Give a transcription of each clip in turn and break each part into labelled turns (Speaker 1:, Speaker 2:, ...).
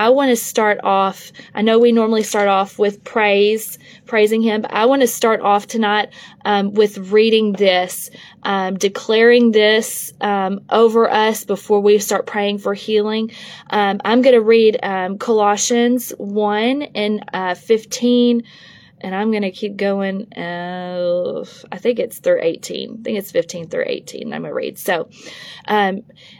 Speaker 1: I want to start off. I know we normally start off with praise, praising Him, but I want to start off tonight um, with reading this, um, declaring this um, over us before we start praying for healing. Um, I'm going to read um, Colossians 1 and uh, 15 and I'm going to keep going. Uh, I think it's through 18. I think it's 15 through 18. I'm going to read. So, um,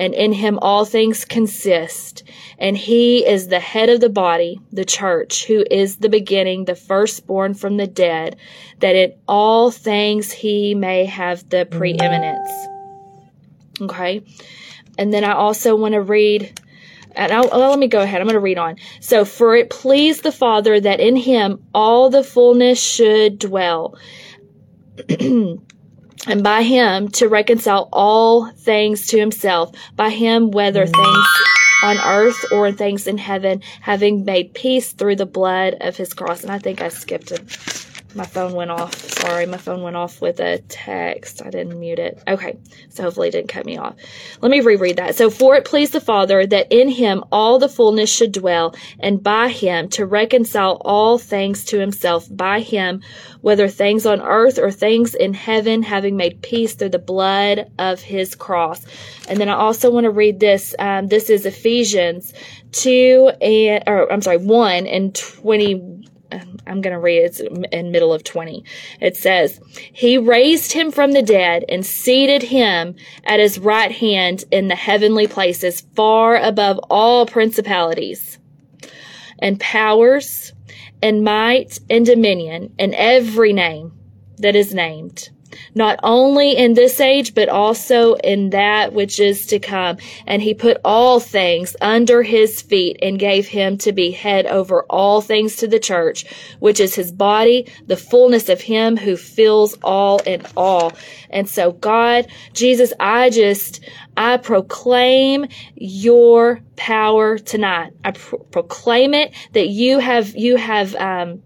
Speaker 1: and in him all things consist. And he is the head of the body, the church, who is the beginning, the firstborn from the dead, that in all things he may have the preeminence. Okay. And then I also want to read and I'll, well, let me go ahead. I'm going to read on. So, for it pleased the Father that in him all the fullness should dwell. and by him to reconcile all things to himself, by him whether things on earth or things in heaven, having made peace through the blood of his cross. And I think I skipped it my phone went off. Sorry, my phone went off with a text. I didn't mute it. Okay, so hopefully it didn't cut me off. Let me reread that. So, for it pleased the Father that in him all the fullness should dwell, and by him to reconcile all things to himself, by him, whether things on earth or things in heaven, having made peace through the blood of his cross. And then I also want to read this. Um, this is Ephesians 2 and, or I'm sorry, 1 and 20 I'm going to read it. In middle of 20. It says, He raised him from the dead and seated him at his right hand in the heavenly places, far above all principalities and powers and might and dominion and every name that is named not only in this age, but also in that which is to come. And he put all things under his feet and gave him to be head over all things to the church, which is his body, the fullness of him who fills all in all. And so God, Jesus, I just, I proclaim your power tonight. I pro- proclaim it that you have, you have, um,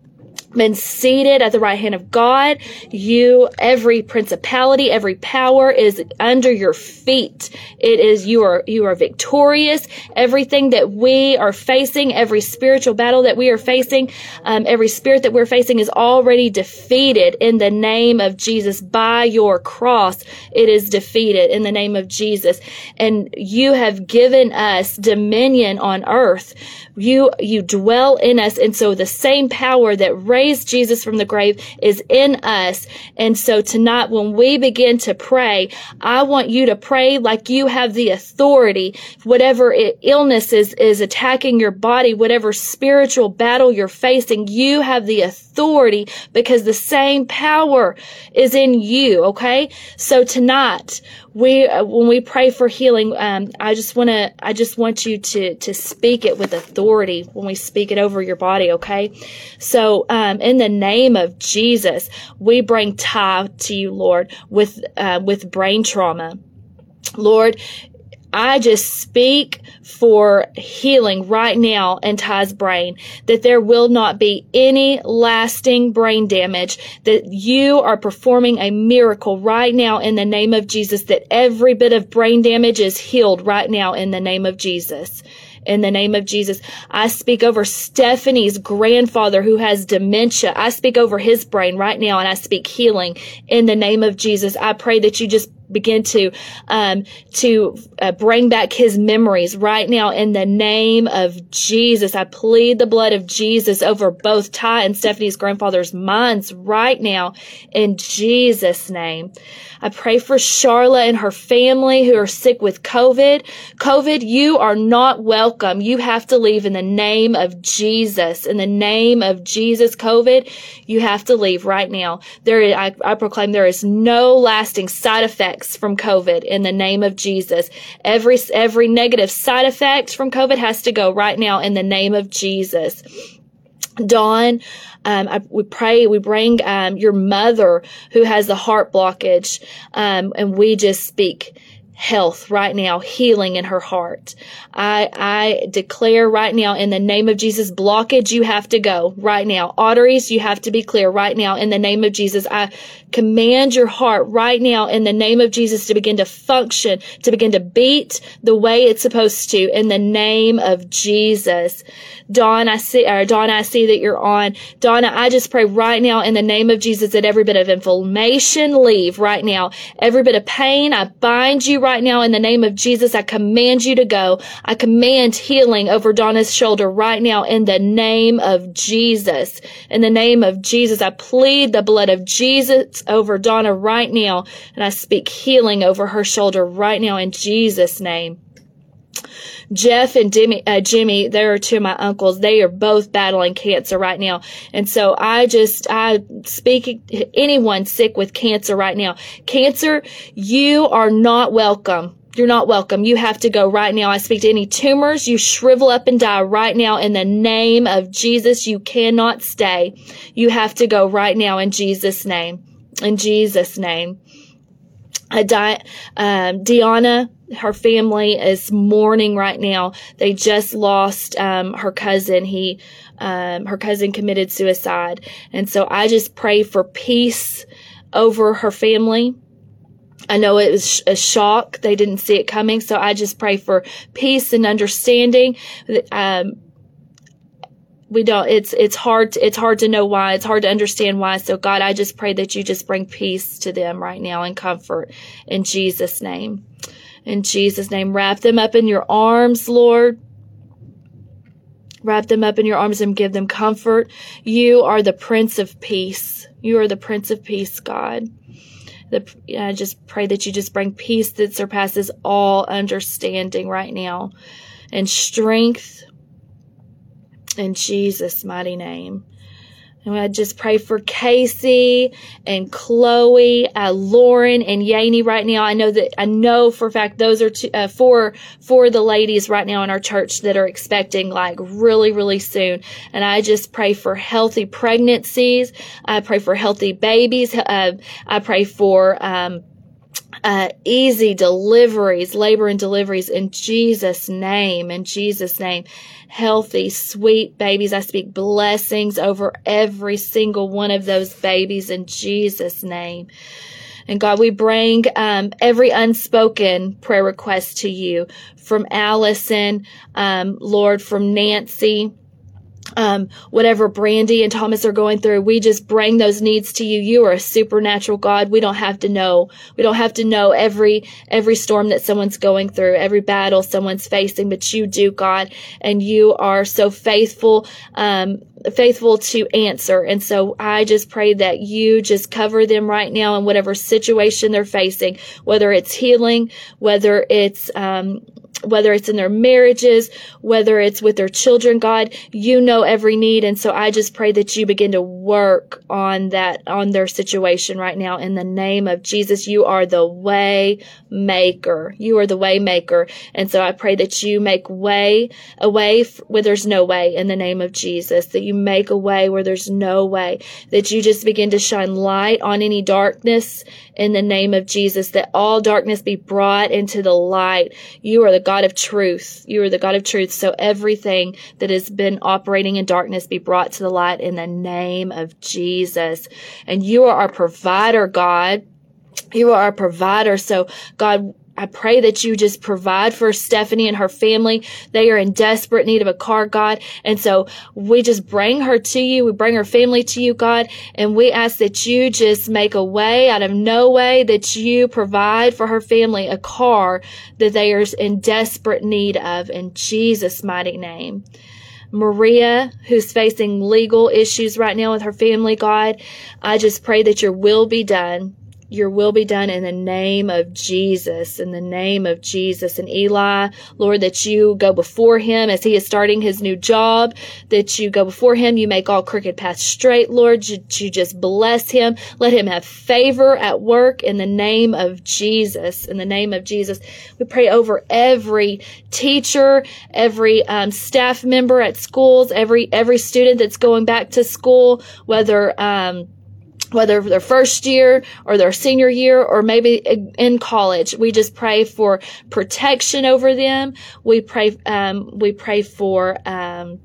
Speaker 1: been seated at the right hand of God. You, every principality, every power is under your feet. It is, you are, you are victorious. Everything that we are facing, every spiritual battle that we are facing, um, every spirit that we're facing is already defeated in the name of Jesus. By your cross, it is defeated in the name of Jesus. And you have given us dominion on earth. You, you dwell in us. And so the same power that raised Jesus from the grave is in us. And so tonight, when we begin to pray, I want you to pray like you have the authority. Whatever illness is, is attacking your body, whatever spiritual battle you're facing, you have the authority because the same power is in you. Okay. So tonight, we uh, when we pray for healing um, i just want to i just want you to to speak it with authority when we speak it over your body okay so um, in the name of jesus we bring ty to you lord with uh, with brain trauma lord I just speak for healing right now in Ty's brain, that there will not be any lasting brain damage, that you are performing a miracle right now in the name of Jesus, that every bit of brain damage is healed right now in the name of Jesus in the name of Jesus. I speak over Stephanie's grandfather who has dementia. I speak over his brain right now and I speak healing in the name of Jesus. I pray that you just begin to um, to uh, bring back his memories right now in the name of Jesus. I plead the blood of Jesus over both Ty and Stephanie's grandfather's minds right now in Jesus' name. I pray for Charla and her family who are sick with COVID. COVID, you are not welcome. You have to leave in the name of Jesus. In the name of Jesus, COVID, you have to leave right now. There, I, I proclaim there is no lasting side effects effects from COVID in the name of Jesus. Every, every negative side effect from COVID has to go right now in the name of Jesus. Dawn, um, I, we pray, we bring um, your mother who has the heart blockage, um, and we just speak health right now, healing in her heart. I, I declare right now in the name of Jesus, blockage, you have to go right now. Arteries, you have to be clear right now in the name of Jesus. I command your heart right now in the name of Jesus to begin to function, to begin to beat the way it's supposed to in the name of Jesus. Dawn, I see, or Dawn, I see that you're on. Donna, I just pray right now in the name of Jesus that every bit of inflammation leave right now. Every bit of pain, I bind you right now in the name of Jesus. I command you to go. I command healing over Donna's shoulder right now in the name of Jesus. In the name of Jesus, I plead the blood of Jesus over Donna right now, and I speak healing over her shoulder right now in Jesus' name. Jeff and Jimmy, uh, Jimmy, they're two of my uncles. They are both battling cancer right now. And so I just, I speak anyone sick with cancer right now. Cancer, you are not welcome. You're not welcome. You have to go right now. I speak to any tumors. You shrivel up and die right now in the name of Jesus. You cannot stay. You have to go right now in Jesus' name. In Jesus' name. Di- um, Deanna, her family is mourning right now. They just lost um, her cousin. He, um, her cousin committed suicide, and so I just pray for peace over her family. I know it was a shock; they didn't see it coming. So I just pray for peace and understanding. Um, we don't it's it's hard to, it's hard to know why it's hard to understand why so god i just pray that you just bring peace to them right now and comfort in jesus name in jesus name wrap them up in your arms lord. Wrap them up in your arms and give them comfort. You are the prince of peace. You are the prince of peace god. The, I just pray that you just bring peace that surpasses all understanding right now. And strength in Jesus' mighty name. And I just pray for Casey and Chloe, uh, Lauren and Yaney right now. I know that I know for a fact those are two, uh, four of the ladies right now in our church that are expecting like really really soon. And I just pray for healthy pregnancies. I pray for healthy babies. Uh, I pray for um, uh, easy deliveries, labor and deliveries in Jesus' name. In Jesus' name healthy, sweet babies. I speak blessings over every single one of those babies in Jesus' name. And God, we bring um, every unspoken prayer request to you from Allison, um, Lord, from Nancy, um, whatever Brandy and Thomas are going through, we just bring those needs to you. You are a supernatural God. We don't have to know. We don't have to know every every storm that someone's going through, every battle someone's facing, but you do, God, and you are so faithful. Um, faithful to answer. And so I just pray that you just cover them right now in whatever situation they're facing, whether it's healing, whether it's, um, whether it's in their marriages, whether it's with their children, God, you know every need. And so I just pray that you begin to work on that, on their situation right now in the name of Jesus. You are the way maker. You are the way maker. And so I pray that you make way, a way where there's no way in the name of Jesus, that you make a way where there's no way, that you just begin to shine light on any darkness in the name of Jesus, that all darkness be brought into the light. You are the God of truth. You are the God of truth. So everything that has been operating in darkness be brought to the light in the name of Jesus. And you are our provider, God. You are our provider. So God, I pray that you just provide for Stephanie and her family. They are in desperate need of a car, God. And so we just bring her to you. We bring her family to you, God. And we ask that you just make a way out of no way, that you provide for her family a car that they are in desperate need of in Jesus' mighty name. Maria, who's facing legal issues right now with her family, God, I just pray that your will be done your will be done in the name of Jesus, in the name of Jesus. And Eli, Lord, that you go before him as he is starting his new job, that you go before him, you make all crooked paths straight, Lord, you, you just bless him. Let him have favor at work in the name of Jesus, in the name of Jesus. We pray over every teacher, every um, staff member at schools, every, every student that's going back to school, whether, um, whether their first year or their senior year or maybe in college. We just pray for protection over them. We pray, um, we pray for, um,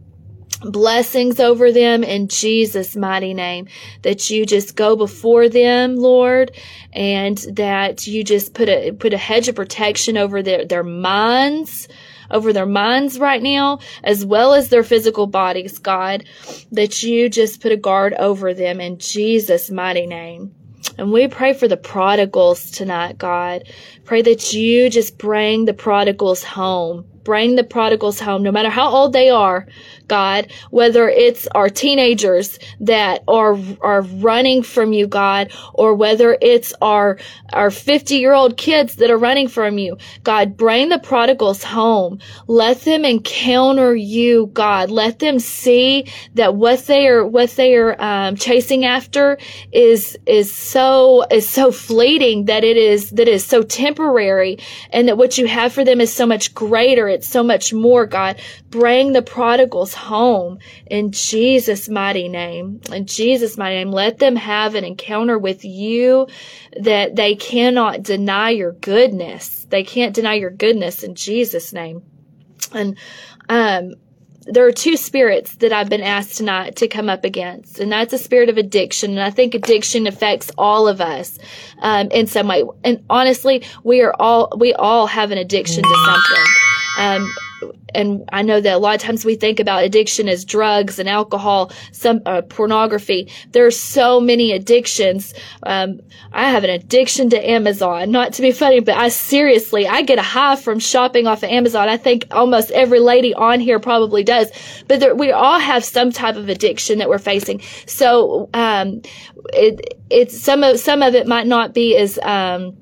Speaker 1: blessings over them in Jesus mighty name that you just go before them Lord and that you just put a put a hedge of protection over their their minds over their minds right now, as well as their physical bodies, God, that you just put a guard over them in Jesus' mighty name. And we pray for the prodigals tonight, God. Pray that you just bring the prodigals home. Bring the prodigals home, no matter how old they are, God, whether it's our teenagers that are, are running from you, God, or whether it's our, our 50 year old kids that are running from you. God, bring the prodigals home. Let them encounter you, God. Let them see that what they are, what they are, um, chasing after is, is so, is so fleeting that it is, that is so temporary and that what you have for them is so much greater. So much more, God. Bring the prodigals home in Jesus' mighty name. In Jesus' mighty name, let them have an encounter with you that they cannot deny your goodness. They can't deny your goodness in Jesus' name. And, um, there are two spirits that I've been asked tonight to come up against, and that's a spirit of addiction. And I think addiction affects all of us um, in some way. And honestly, we are all we all have an addiction to something. Um, and I know that a lot of times we think about addiction as drugs and alcohol, some uh, pornography. There are so many addictions. Um, I have an addiction to Amazon. Not to be funny, but I seriously, I get a high from shopping off of Amazon. I think almost every lady on here probably does. But there, we all have some type of addiction that we're facing. So um, it, it's some of some of it might not be as um,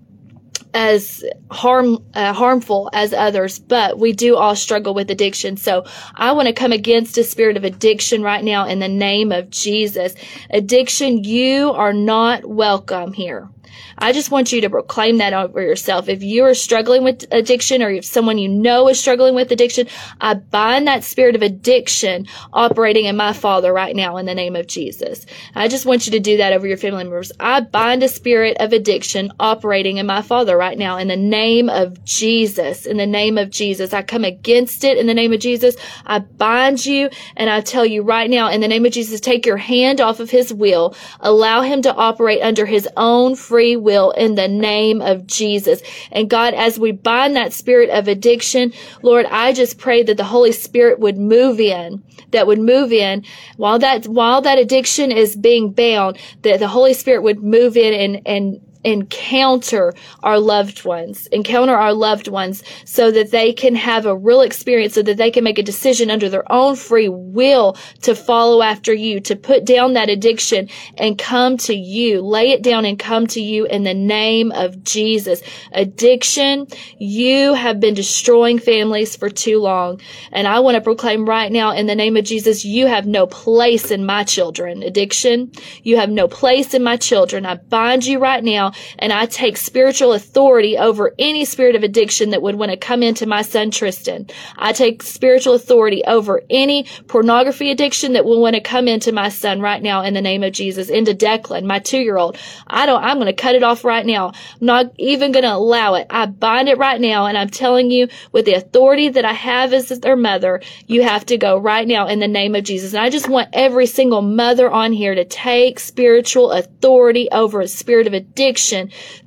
Speaker 1: as harm uh, harmful as others, but we do all struggle with addiction. So I want to come against a spirit of addiction right now in the name of Jesus. Addiction, you are not welcome here. I just want you to proclaim that over yourself. If you are struggling with addiction or if someone you know is struggling with addiction, I bind that spirit of addiction operating in my father right now in the name of Jesus. I just want you to do that over your family members. I bind a spirit of addiction operating in my father right now in the name of Jesus. In the name of Jesus. I come against it in the name of Jesus. I bind you and I tell you right now in the name of Jesus, take your hand off of his will. Allow him to operate under his own free will will in the name of Jesus. And God, as we bind that spirit of addiction, Lord, I just pray that the Holy Spirit would move in, that would move in while that, while that addiction is being bound, that the Holy Spirit would move in and, and encounter our loved ones, encounter our loved ones so that they can have a real experience, so that they can make a decision under their own free will to follow after you, to put down that addiction and come to you, lay it down and come to you in the name of Jesus. Addiction, you have been destroying families for too long. And I want to proclaim right now in the name of Jesus, you have no place in my children. Addiction, you have no place in my children. I bind you right now and I take spiritual authority over any spirit of addiction that would want to come into my son Tristan. I take spiritual authority over any pornography addiction that will want to come into my son right now in the name of Jesus, into Declan, my two year old. I don't, I'm going to cut it off right now. I'm not even going to allow it. I bind it right now. And I'm telling you with the authority that I have as their mother, you have to go right now in the name of Jesus. And I just want every single mother on here to take spiritual authority over a spirit of addiction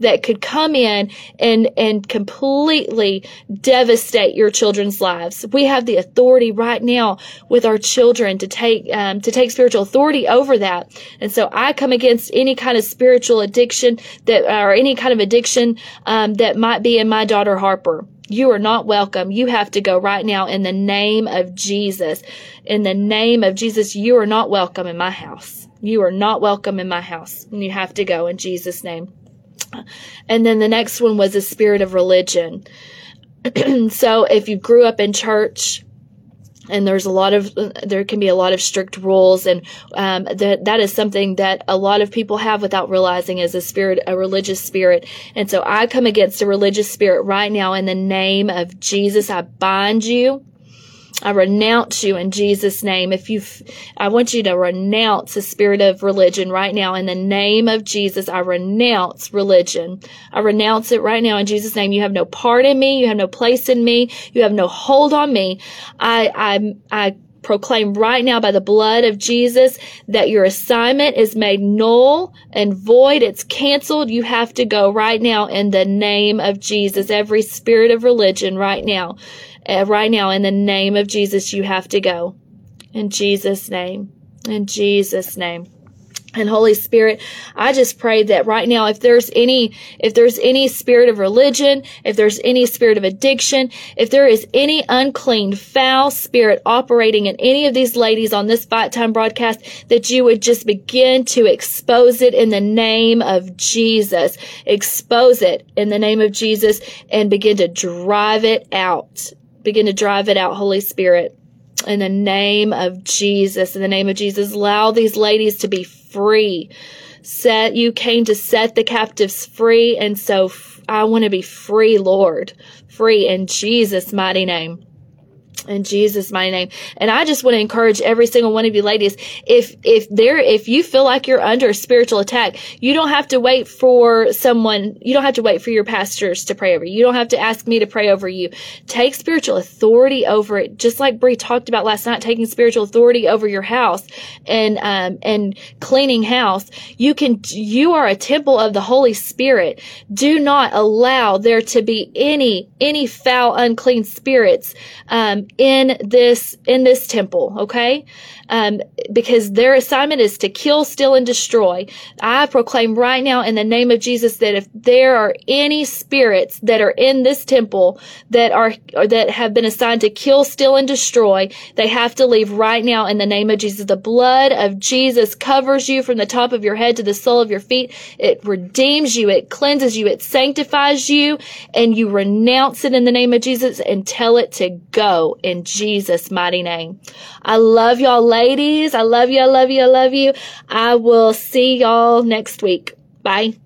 Speaker 1: that could come in and, and completely devastate your children's lives. We have the authority right now with our children to take, um, to take spiritual authority over that. And so I come against any kind of spiritual addiction that, or any kind of addiction, um, that might be in my daughter Harper. You are not welcome. You have to go right now in the name of Jesus. In the name of Jesus, you are not welcome in my house. You are not welcome in my house. And you have to go in Jesus' name. And then the next one was a spirit of religion. so if you grew up in church, and there's a lot of there can be a lot of strict rules and um, that that is something that a lot of people have without realizing is a spirit a religious spirit. And so i come against a religious spirit right now in the name of jesus. I bind you I renounce you in Jesus' name. If you, I want you to renounce the spirit of religion right now in the name of Jesus. I renounce religion. I renounce it right now in Jesus' name. You have no part in me. You have no place in me. You have no hold on me. I, I, I proclaim right now by the blood of Jesus that your assignment is made null and void. It's canceled. You have to go right now in the name of Jesus. Every spirit of religion right now uh, right now, in the name of Jesus, you have to go. In Jesus' name. In Jesus' name. And Holy Spirit, I just pray that right now, if there's any, if there's any spirit of religion, if there's any spirit of addiction, if there is any unclean, foul spirit operating in any of these ladies on this Fight Time broadcast, that you would just begin to expose it in the name of Jesus. Expose it in the name of Jesus and begin to drive it out begin to drive it out, Holy Spirit. In the name of Jesus, in the name of Jesus, allow these ladies to be free. Set, you came to set the captives free. And so I want to be free, Lord, free in Jesus' mighty name in Jesus mighty name. And I just want to encourage every single one of you ladies, if, if there, if you feel like you're under a spiritual attack, you don't have to wait for someone, you don't have to wait for your pastors to pray over you. You don't have to ask me to pray over you. Take spiritual authority over it, just like Bree talked about last night, taking spiritual authority over your house and, um, and cleaning house. You can, you are a temple of the Holy Spirit. Do not allow there to be any, any foul, unclean spirits, um, in this in this temple okay um, because their assignment is to kill steal and destroy. I proclaim right now in the name of jesus that if there are any spirits that are in this temple that are that have been assigned to kill steal and destroy they have to leave right now in the name of jesus. The blood of jesus covers you from the top of your head to the sole of your feet. It redeems you. It cleanses you. It sanctifies you. And you renounce it in the name of jesus and tell it to go in Jesus' mighty name. I love y'all ladies. I love you. I love you. I love you. I will see y'all next week. Bye.